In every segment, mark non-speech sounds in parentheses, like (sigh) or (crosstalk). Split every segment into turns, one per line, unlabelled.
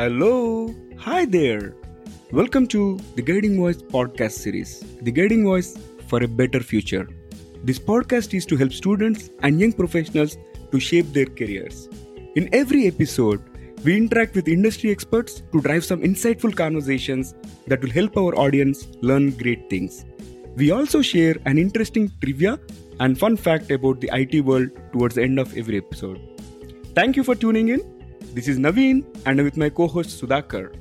Hello. Hi there. Welcome to the Guiding Voice podcast series, The Guiding Voice for a Better Future. This podcast is to help students and young professionals to shape their careers. In every episode, we interact with industry experts to drive some insightful conversations that will help our audience learn great things. We also share an interesting trivia and fun fact about the IT world towards the end of every episode. Thank you for tuning in. This is Naveen and I'm with my co host Sudhakar.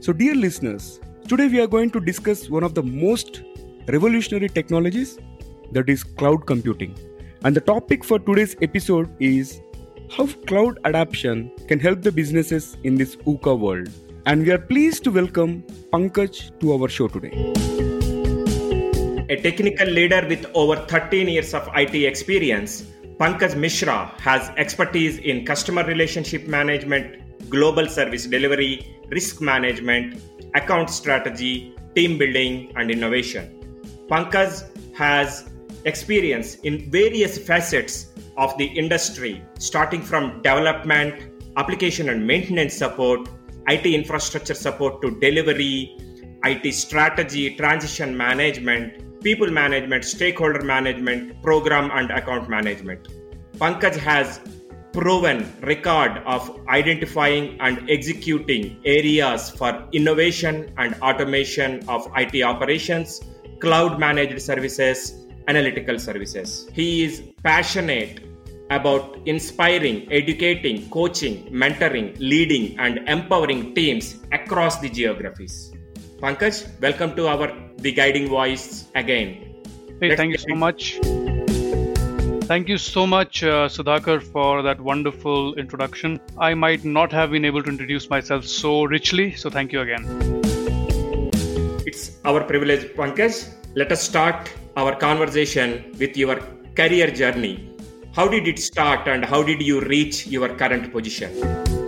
So, dear listeners, today we are going to discuss one of the most revolutionary technologies that is cloud computing. And the topic for today's episode is how cloud adoption can help the businesses in this VUCA world. And we are pleased to welcome Pankaj to our show today.
A technical leader with over 13 years of IT experience, Pankaj Mishra has expertise in customer relationship management, global service delivery, risk management, account strategy, team building, and innovation. Pankaj has experience in various facets of the industry, starting from development, application and maintenance support, IT infrastructure support to delivery, IT strategy, transition management, people management, stakeholder management, program and account management. Pankaj has proven record of identifying and executing areas for innovation and automation of IT operations, cloud managed services, analytical services. He is passionate about inspiring, educating, coaching, mentoring, leading, and empowering teams across the geographies. Pankaj, welcome to our The Guiding Voice again.
Hey, Let's thank you so much. Thank you so much, uh, Sudhakar, for that wonderful introduction. I might not have been able to introduce myself so richly, so thank you again.
It's our privilege, Pankaj. Let us start our conversation with your career journey. How did it start and how did you reach your current position?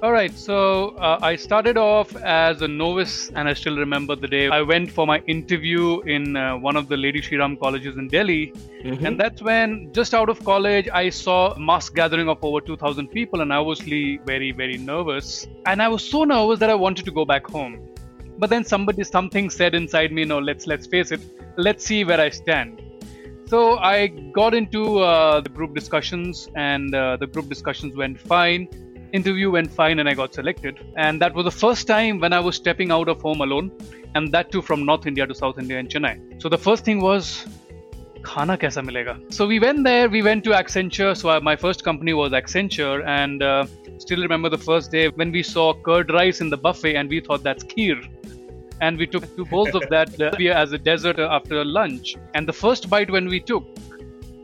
All right, so uh, I started off as a novice, and I still remember the day I went for my interview in uh, one of the Lady Shri Ram colleges in Delhi. Mm-hmm. And that's when, just out of college, I saw a mass gathering of over 2,000 people, and I was very, very nervous. And I was so nervous that I wanted to go back home. But then somebody, something said inside me, no, let's let's face it, let's see where I stand. So I got into uh, the group discussions, and uh, the group discussions went fine interview went fine and I got selected. And that was the first time when I was stepping out of home alone, and that too from North India to South India in Chennai. So the first thing was, खाना कैसा मिलेगा so we went there we went to accenture so my first company was accenture and uh, still remember the first day when we saw curd rice in the buffet and we thought that's kheer and we took two bowls of that uh, (laughs) as a dessert after lunch and the first bite when we took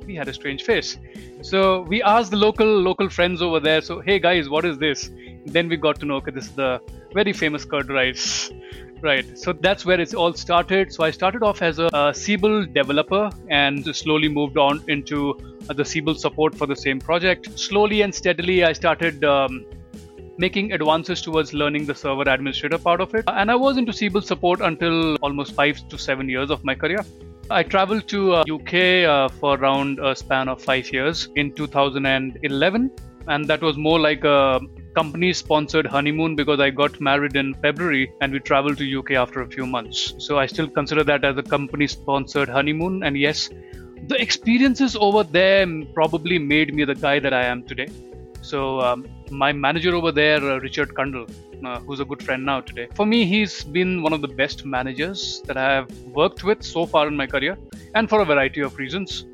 we had a strange face so we asked the local local friends over there. So hey guys, what is this? Then we got to know okay, this is the very famous curd rice. Right. So that's where it's all started. So I started off as a, a Siebel developer and slowly moved on into the Siebel support for the same project. Slowly and steadily, I started um, making advances towards learning the server administrator part of it. And I was into Siebel support until almost five to seven years of my career. I traveled to uh, UK uh, for around a span of five years in 2011, and that was more like a company-sponsored honeymoon because I got married in February and we traveled to UK after a few months. So I still consider that as a company-sponsored honeymoon. And yes, the experiences over there probably made me the guy that I am today. So um, my manager over there, uh, Richard Kundal, uh, who's a good friend now today. For me, he's been one of the best managers that I have worked with so far in my career, and for a variety of reasons.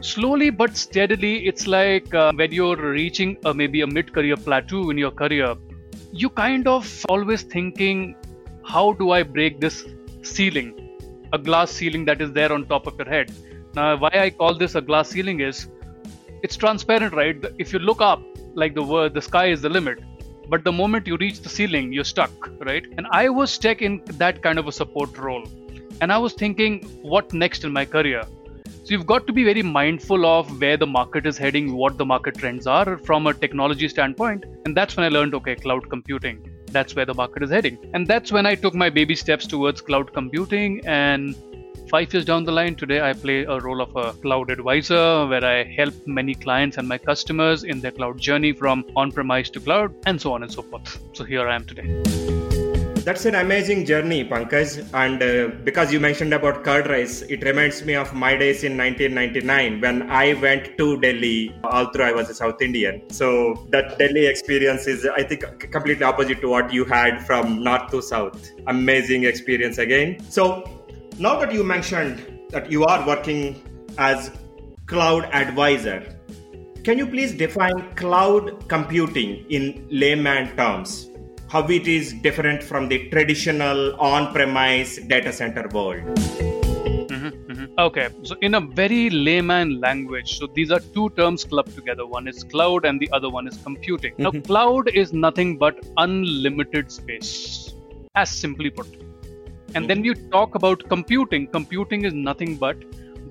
Slowly but steadily, it's like uh, when you're reaching a, maybe a mid-career plateau in your career, you kind of always thinking, how do I break this ceiling, a glass ceiling that is there on top of your head. Now, why I call this a glass ceiling is, it's transparent, right? If you look up, like the word, the sky is the limit. But the moment you reach the ceiling you're stuck right? And i was stuck in that kind of a support role. And i was thinking what next in my career? So you've got to be very mindful of where the market is heading what the market trends are from a technology standpoint. And that's when i learned okay cloud computing. That's where the market is heading. And that's when i took my baby steps towards cloud computing and five years down the line, today I play a role of a cloud advisor where I help many clients and my customers in their cloud journey from on premise to cloud and so on and so forth. So here I am today.
That's an amazing journey, Pankaj. And uh, because you mentioned about curd rice, it reminds me of my days in 1999 when I went to Delhi. Although I was a South Indian, so that Delhi experience is, I think, completely opposite to what you had from north to south. Amazing experience again. So now that you mentioned that you are working as cloud advisor, can you please define cloud computing in layman terms? how it is different from the traditional on-premise data center world.
Mm-hmm, mm-hmm. Okay, so in a very layman language, so these are two terms clubbed together. One is cloud and the other one is computing. Mm-hmm. Now, cloud is nothing but unlimited space, as simply put. And then you talk about computing. Computing is nothing but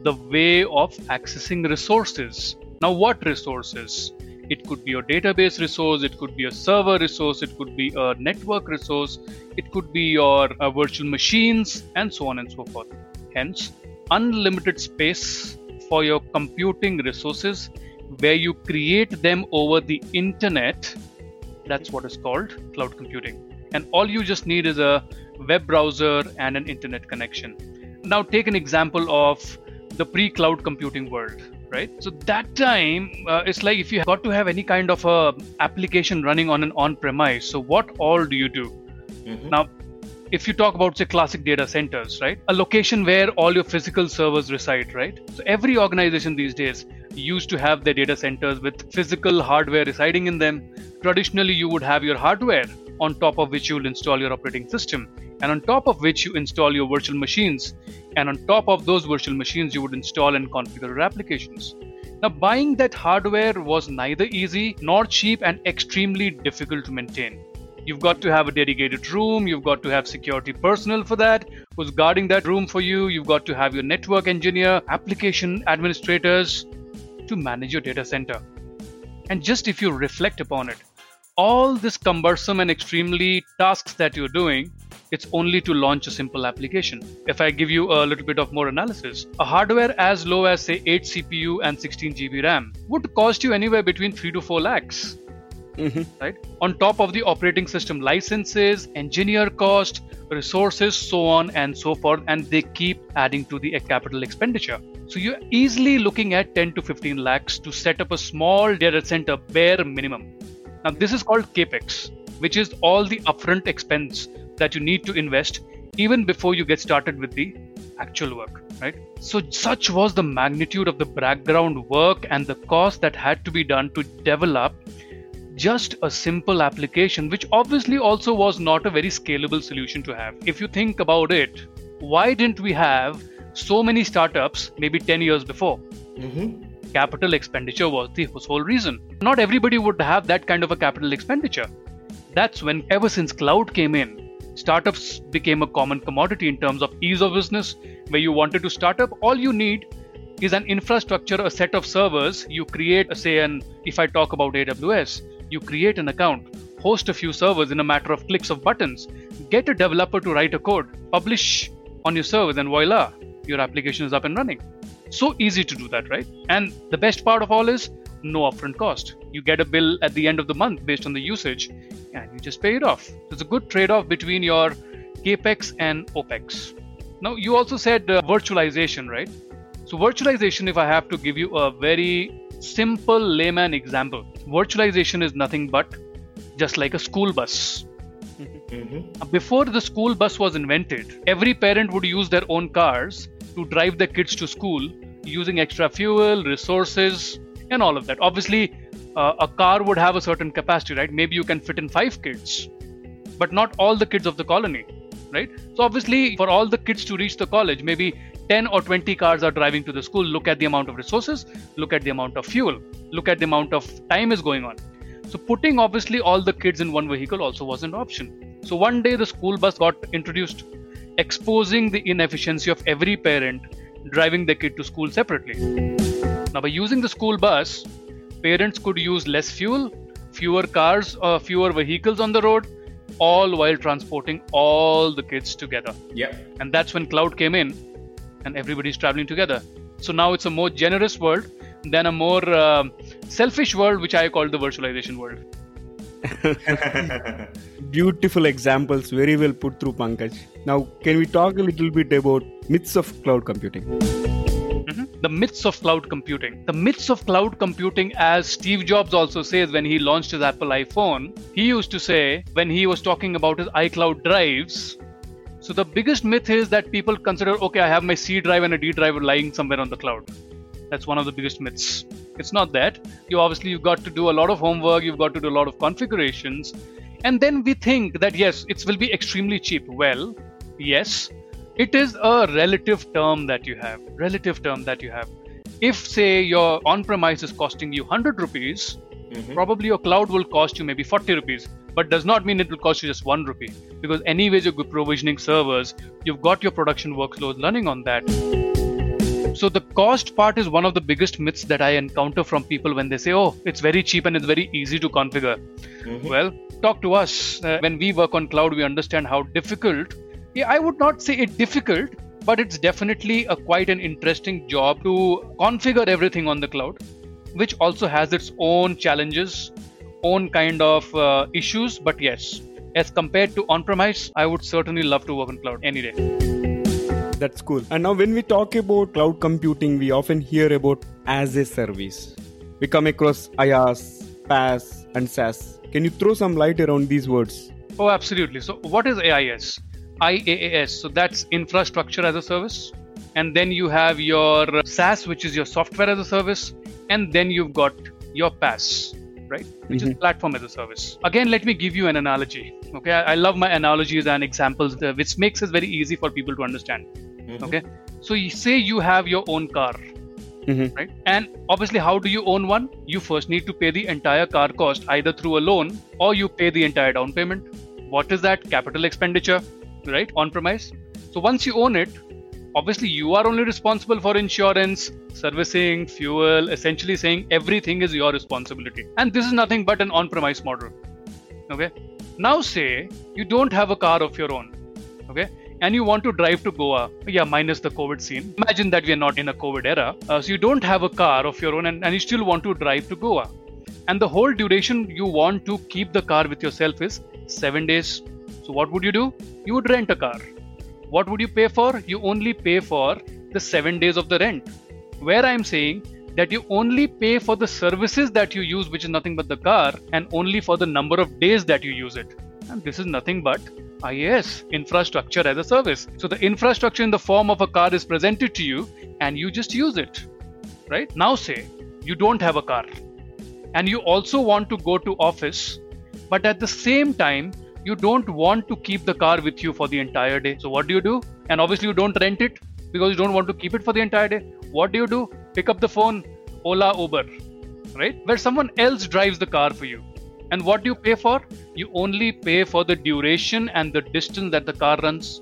the way of accessing resources. Now, what resources? It could be a database resource, it could be a server resource, it could be a network resource, it could be your uh, virtual machines, and so on and so forth. Hence, unlimited space for your computing resources where you create them over the internet. That's what is called cloud computing. And all you just need is a web browser and an internet connection. Now, take an example of the pre cloud computing world right so that time uh, it's like if you got to have any kind of a application running on an on premise so what all do you do mm-hmm. now if you talk about say classic data centers right a location where all your physical servers reside right so every organization these days used to have their data centers with physical hardware residing in them traditionally you would have your hardware on top of which you will install your operating system and on top of which you install your virtual machines. And on top of those virtual machines, you would install and configure your applications. Now, buying that hardware was neither easy nor cheap and extremely difficult to maintain. You've got to have a dedicated room, you've got to have security personnel for that, who's guarding that room for you, you've got to have your network engineer, application administrators to manage your data center. And just if you reflect upon it, all this cumbersome and extremely tasks that you're doing it's only to launch a simple application. If I give you a little bit of more analysis, a hardware as low as say 8 CPU and 16 GB RAM would cost you anywhere between 3 to 4 lakhs. Mm-hmm. Right? On top of the operating system licenses, engineer cost, resources, so on and so forth, and they keep adding to the capital expenditure. So you're easily looking at 10 to 15 lakhs to set up a small data center bare minimum. Now this is called capex, which is all the upfront expense that you need to invest even before you get started with the actual work right so such was the magnitude of the background work and the cost that had to be done to develop just a simple application which obviously also was not a very scalable solution to have if you think about it why didn't we have so many startups maybe 10 years before mm-hmm. capital expenditure was the whole reason not everybody would have that kind of a capital expenditure that's when ever since cloud came in startups became a common commodity in terms of ease of business. Where you wanted to start up, all you need is an infrastructure, a set of servers. You create, say, an if I talk about AWS, you create an account, host a few servers in a matter of clicks of buttons, get a developer to write a code, publish on your servers, and voila, your application is up and running. So easy to do that, right? And the best part of all is no upfront cost. You get a bill at the end of the month based on the usage and you just pay it off. So It's a good trade off between your capex and opex. Now, you also said uh, virtualization, right? So, virtualization, if I have to give you a very simple layman example, virtualization is nothing but just like a school bus. Mm-hmm. Before the school bus was invented, every parent would use their own cars to drive their kids to school using extra fuel, resources, and all of that. Obviously, uh, a car would have a certain capacity, right? Maybe you can fit in five kids, but not all the kids of the colony, right? So, obviously, for all the kids to reach the college, maybe 10 or 20 cars are driving to the school. Look at the amount of resources, look at the amount of fuel, look at the amount of time is going on. So, putting obviously all the kids in one vehicle also was an option. So, one day the school bus got introduced, exposing the inefficiency of every parent driving the kid to school separately. Now, by using the school bus, parents could use less fuel, fewer cars, uh, fewer vehicles on the road, all while transporting all the kids together.
Yeah.
And that's when cloud came in and everybody's traveling together. So now it's a more generous world than a more uh, selfish world, which I call the virtualization world. (laughs)
Beautiful examples, very well put through Pankaj. Now, can we talk a little bit about myths of cloud computing?
The myths of cloud computing. The myths of cloud computing, as Steve Jobs also says when he launched his Apple iPhone, he used to say when he was talking about his iCloud drives. So, the biggest myth is that people consider okay, I have my C drive and a D drive lying somewhere on the cloud. That's one of the biggest myths. It's not that. You obviously you've got to do a lot of homework, you've got to do a lot of configurations, and then we think that yes, it will be extremely cheap. Well, yes, it is a relative term that you have. Relative term that you have. If say your on-premise is costing you 100 rupees, mm-hmm. probably your cloud will cost you maybe 40 rupees but does not mean it will cost you just one rupee because anyways you're provisioning servers you've got your production workloads running on that so the cost part is one of the biggest myths that I encounter from people when they say, "Oh, it's very cheap and it's very easy to configure." Mm-hmm. Well, talk to us. Uh, when we work on cloud, we understand how difficult. Yeah, I would not say it difficult, but it's definitely a quite an interesting job to configure everything on the cloud, which also has its own challenges, own kind of uh, issues. But yes, as compared to on-premise, I would certainly love to work on cloud any day
that's cool. And now, when we talk about cloud computing, we often hear about as a service. We come across IaaS, PaaS, and SaaS. Can you throw some light around these words?
Oh, absolutely. So, what is AIS? IaaS. So, that's infrastructure as a service. And then you have your SaaS, which is your software as a service. And then you've got your PaaS right? Which mm-hmm. is platform as a service. Again, let me give you an analogy. Okay, I, I love my analogies and examples, which makes it very easy for people to understand. Mm-hmm. Okay. So you say you have your own car. Mm-hmm. Right. And obviously, how do you own one? You first need to pay the entire car cost either through a loan or you pay the entire down payment. What is that? Capital expenditure, right? On premise. So once you own it, obviously you are only responsible for insurance, servicing, fuel, essentially saying everything is your responsibility. And this is nothing but an on premise model. Okay. Now say you don't have a car of your own. Okay and you want to drive to Goa, yeah, minus the COVID scene. Imagine that we are not in a COVID era. Uh, so you don't have a car of your own and, and you still want to drive to Goa. And the whole duration you want to keep the car with yourself is seven days. So what would you do? You would rent a car. What would you pay for? You only pay for the seven days of the rent. Where I'm saying that you only pay for the services that you use, which is nothing but the car, and only for the number of days that you use it. And this is nothing but IaaS, infrastructure as a service. So the infrastructure in the form of a car is presented to you and you just use it. Right? Now say you don't have a car and you also want to go to office, but at the same time you don't want to keep the car with you for the entire day. So what do you do? And obviously you don't rent it because you don't want to keep it for the entire day. What do you do? Pick up the phone, Ola, Uber, right? Where someone else drives the car for you and what do you pay for? You only pay for the duration and the distance that the car runs.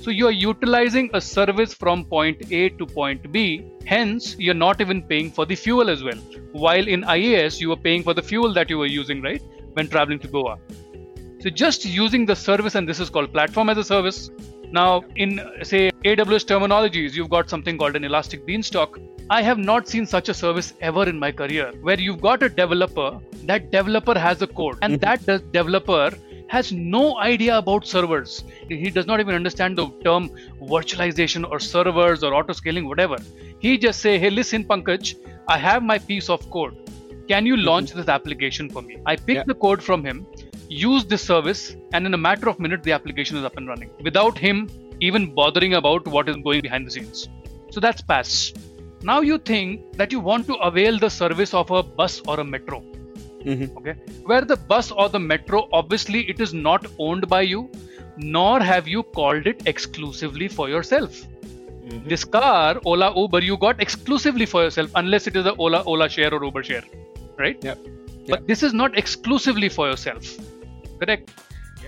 So you are utilizing a service from point A to point B. Hence, you're not even paying for the fuel as well. While in IaaS, you were paying for the fuel that you were using, right? When traveling to Goa. So just using the service, and this is called platform as a service. Now, in say AWS terminologies, you've got something called an elastic beanstalk. I have not seen such a service ever in my career where you've got a developer, that developer has a code, and mm-hmm. that developer has no idea about servers. He does not even understand the term virtualization or servers or auto scaling, whatever. He just say, "Hey, listen, Pankaj, I have my piece of code. Can you launch mm-hmm. this application for me?" I pick yeah. the code from him, use this service, and in a matter of minutes, the application is up and running without him even bothering about what is going behind the scenes. So that's PaaS. Now you think that you want to avail the service of a bus or a metro. Mm-hmm. Okay, where the bus or the metro, obviously, it is not owned by you, nor have you called it exclusively for yourself. Mm-hmm. This car, Ola, Uber, you got exclusively for yourself, unless it is a Ola, Ola share or Uber share, right?
Yeah.
But this is not exclusively for yourself, correct?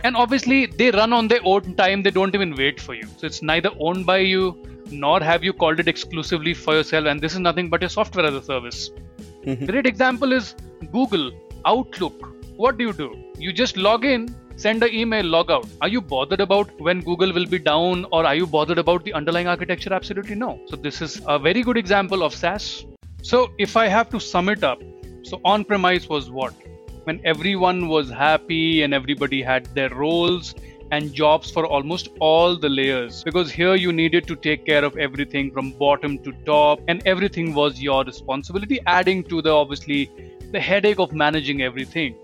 And obviously, they run on their own time. They don't even wait for you. So it's neither owned by you nor have you called it exclusively for yourself and this is nothing but a software as a service mm-hmm. great example is google outlook what do you do you just log in send an email, log out. Are you bothered about when Google will be down or are you bothered about the underlying architecture? Absolutely no. So, this is a very good example of SaaS. So, if I have to sum it up, so on premise was what? When everyone was happy and everybody had their roles and jobs for almost all the layers because here you needed to take care of everything from bottom to top and everything was your responsibility adding to the obviously the headache of managing everything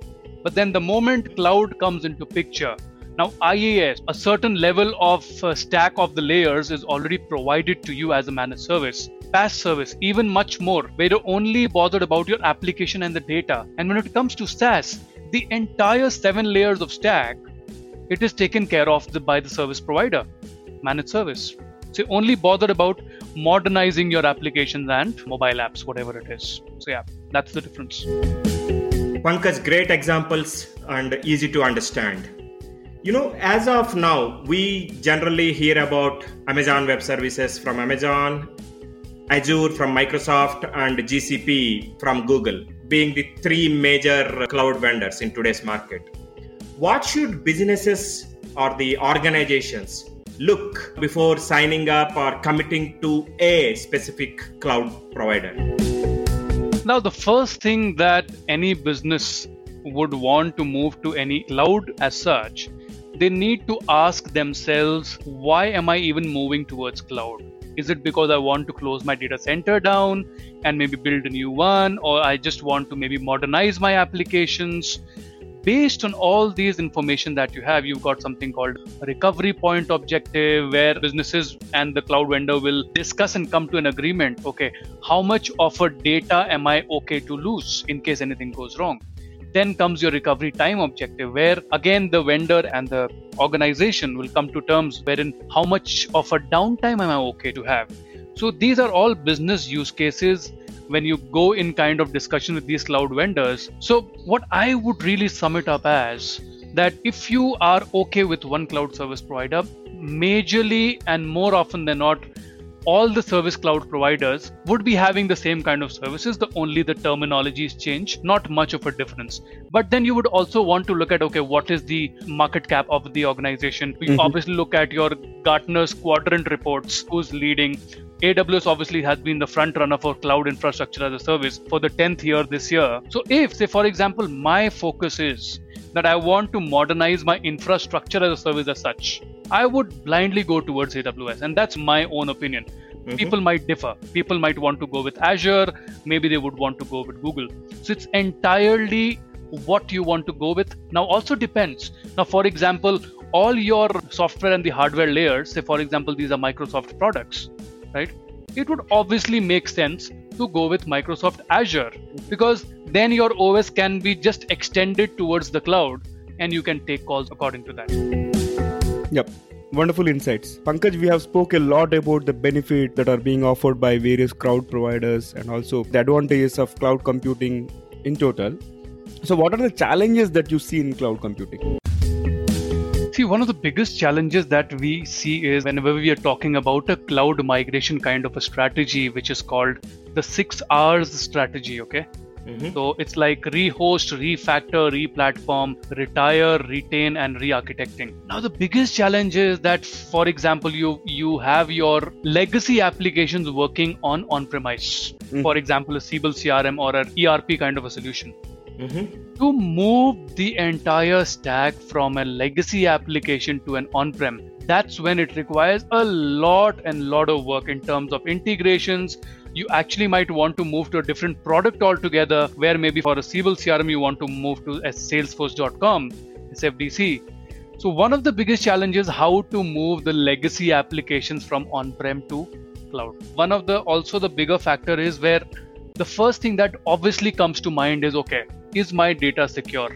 but then the moment cloud comes into picture, now IaaS, a certain level of uh, stack of the layers is already provided to you as a managed service. PaaS service, even much more, where you're only bothered about your application and the data. And when it comes to SaaS, the entire seven layers of stack, it is taken care of by the service provider, managed service. So only bothered about modernizing your applications and mobile apps, whatever it is. So yeah, that's the difference.
Pankaj, great examples and easy to understand. You know, as of now, we generally hear about Amazon Web Services from Amazon, Azure from Microsoft, and GCP from Google being the three major cloud vendors in today's market. What should businesses or the organizations look before signing up or committing to a specific cloud provider?
Now, the first thing that any business would want to move to any cloud as such, they need to ask themselves, why am I even moving towards cloud? Is it because I want to close my data center down and maybe build a new one, or I just want to maybe modernize my applications? based on all these information that you have you've got something called recovery point objective where businesses and the cloud vendor will discuss and come to an agreement okay how much of a data am i okay to lose in case anything goes wrong then comes your recovery time objective where again the vendor and the organization will come to terms wherein how much of a downtime am i okay to have so these are all business use cases when you go in kind of discussion with these cloud vendors. So, what I would really sum it up as that if you are okay with one cloud service provider, majorly and more often than not, all the service cloud providers would be having the same kind of services the only the terminologies change not much of a difference but then you would also want to look at okay what is the market cap of the organization we mm-hmm. obviously look at your gartner's quadrant reports who's leading AWS obviously has been the front runner for cloud infrastructure as a service for the 10th year this year. So, if, say, for example, my focus is that I want to modernize my infrastructure as a service as such, I would blindly go towards AWS. And that's my own opinion. Mm-hmm. People might differ. People might want to go with Azure, maybe they would want to go with Google. So, it's entirely what you want to go with. Now, also depends. Now, for example, all your software and the hardware layers, say, for example, these are Microsoft products right? It would obviously make sense to go with Microsoft Azure because then your OS can be just extended towards the cloud and you can take calls according to that.
Yep. Wonderful insights. Pankaj, we have spoke a lot about the benefit that are being offered by various cloud providers and also the advantages of cloud computing in total. So what are the challenges that you see in cloud computing?
See, one of the biggest challenges that we see is whenever we are talking about a cloud migration kind of a strategy, which is called the six R's strategy. Okay. Mm-hmm. So it's like rehost, refactor, replatform, retire, retain, and re-architecting. Now the biggest challenge is that, for example, you you have your legacy applications working on on-premise. Mm-hmm. For example, a Siebel CRM or an ERP kind of a solution. Mm-hmm. To move the entire stack from a legacy application to an on prem, that's when it requires a lot and lot of work in terms of integrations. You actually might want to move to a different product altogether, where maybe for a Siebel CRM you want to move to Salesforce.com, SFDC. So one of the biggest challenges how to move the legacy applications from on-prem to cloud. One of the also the bigger factor is where the first thing that obviously comes to mind is okay is my data secure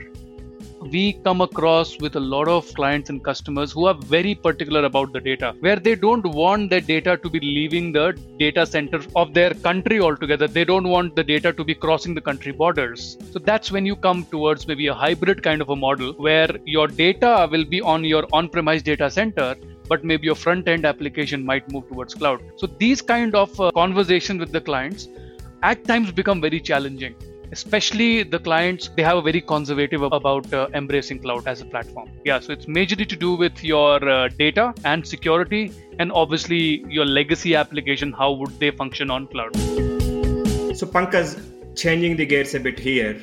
we come across with a lot of clients and customers who are very particular about the data where they don't want their data to be leaving the data center of their country altogether. They don't want the data to be crossing the country borders. So that's when you come towards maybe a hybrid kind of a model where your data will be on your on-premise data center but maybe your front end application might move towards cloud. So these kind of uh, conversations with the clients at times become very challenging especially the clients, they have a very conservative about uh, embracing cloud as a platform. Yeah, so it's majorly to do with your uh, data and security, and obviously your legacy application. How would they function on cloud?
So, Pankaj, changing the gears a bit here.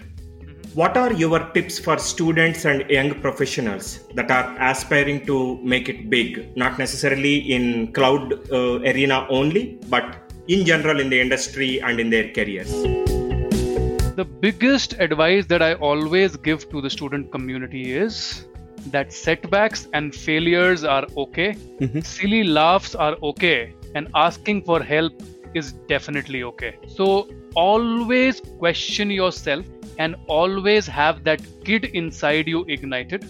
What are your tips for students and young professionals that are aspiring to make it big, not necessarily in cloud uh, arena only, but in general in the industry and in their careers?
The biggest advice that I always give to the student community is that setbacks and failures are okay, mm-hmm. silly laughs are okay, and asking for help is definitely okay. So always question yourself and always have that kid inside you ignited.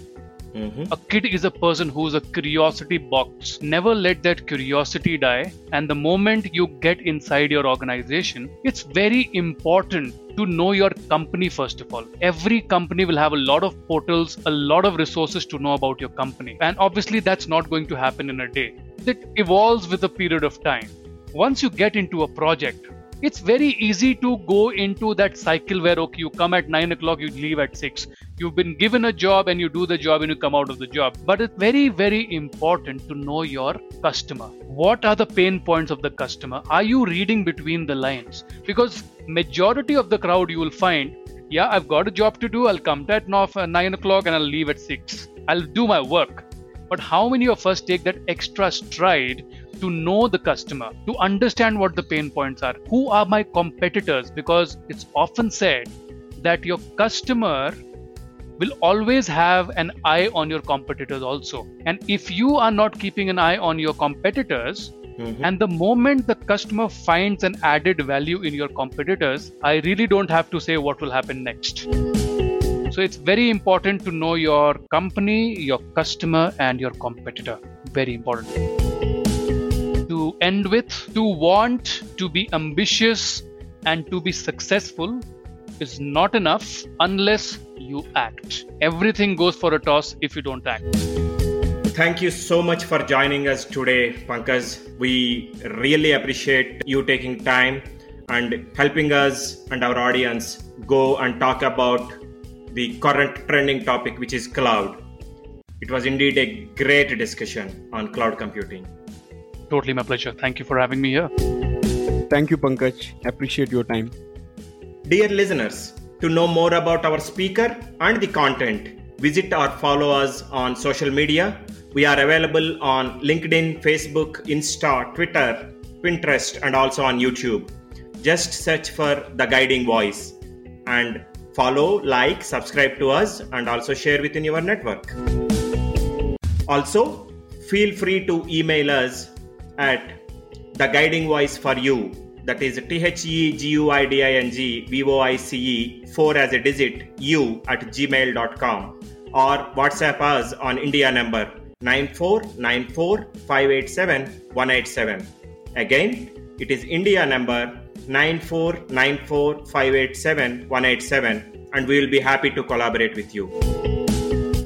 Mm-hmm. A kid is a person who's a curiosity box. Never let that curiosity die. And the moment you get inside your organization, it's very important to know your company first of all. Every company will have a lot of portals, a lot of resources to know about your company. And obviously, that's not going to happen in a day. It evolves with a period of time. Once you get into a project, it's very easy to go into that cycle where okay you come at 9 o'clock you leave at 6 you've been given a job and you do the job and you come out of the job. But it's very very important to know your customer. What are the pain points of the customer? Are you reading between the lines? Because majority of the crowd you will find yeah i've got a job to do. I'll come at 9 o'clock and i'll leave at 6 i'll do my work. But how many of us take that extra stride to know the customer, to understand what the pain points are. Who are my competitors? Because it's often said that your customer will always have an eye on your competitors also. And if you are not keeping an eye on your competitors, mm-hmm. and the moment the customer finds an added value in your competitors, I really don't have to say what will happen next. So it's very important to know your company, your customer, and your competitor. Very important end with to want to be ambitious and to be successful is not enough unless you act. Everything goes for a toss if you don't act.
Thank you so much for joining us today, Pankaj. We really appreciate you taking time and helping us and our audience go and talk about the current trending topic, which is cloud. It was indeed a great discussion on cloud computing.
Totally my pleasure. Thank you for having me here.
Thank you, Pankaj. Appreciate your time.
Dear listeners, to know more about our speaker and the content, visit or follow us on social media. We are available on LinkedIn, Facebook, Insta, Twitter, Pinterest, and also on YouTube. Just search for The Guiding Voice and follow, like, subscribe to us, and also share within your network. Also, feel free to email us at the guiding voice for you. That is t-h-e-g-u-i-d-i-n-g-v-o-i-c-e 4 as a digit u at gmail.com or whatsapp us on india number 9494587 again it is india number 9494587 and we will be happy to collaborate with you.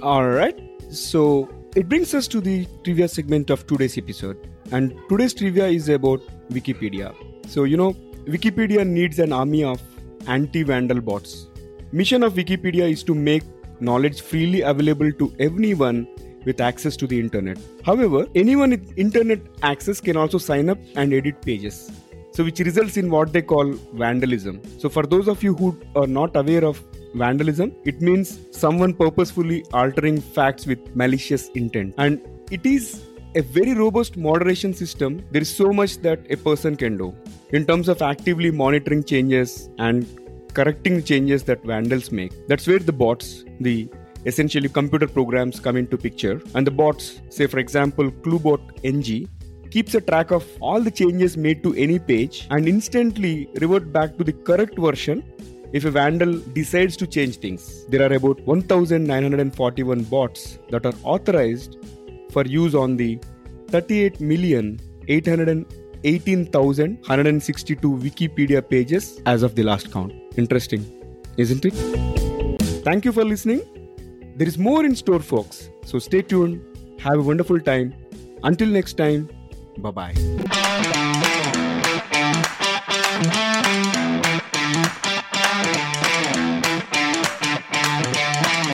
All right. So it brings us to the trivia segment of today's episode and today's trivia is about Wikipedia. So, you know, Wikipedia needs an army of anti-vandal bots. Mission of Wikipedia is to make knowledge freely available to anyone with access to the internet. However, anyone with internet access can also sign up and edit pages. So which results in what they call vandalism. So for those of you who are not aware of vandalism, it means someone purposefully altering facts with malicious intent. And it is a very robust moderation system, there is so much that a person can do in terms of actively monitoring changes and correcting changes that vandals make. That's where the bots, the essentially computer programs come into picture. And the bots, say for example, ClueBot NG, keeps a track of all the changes made to any page and instantly revert back to the correct version if a vandal decides to change things. There are about 1941 bots that are authorized for use on the 38,818,162 Wikipedia pages as of the last count. Interesting, isn't it? Thank you for listening. There is more in store, folks. So stay tuned. Have a wonderful time. Until next time, bye bye.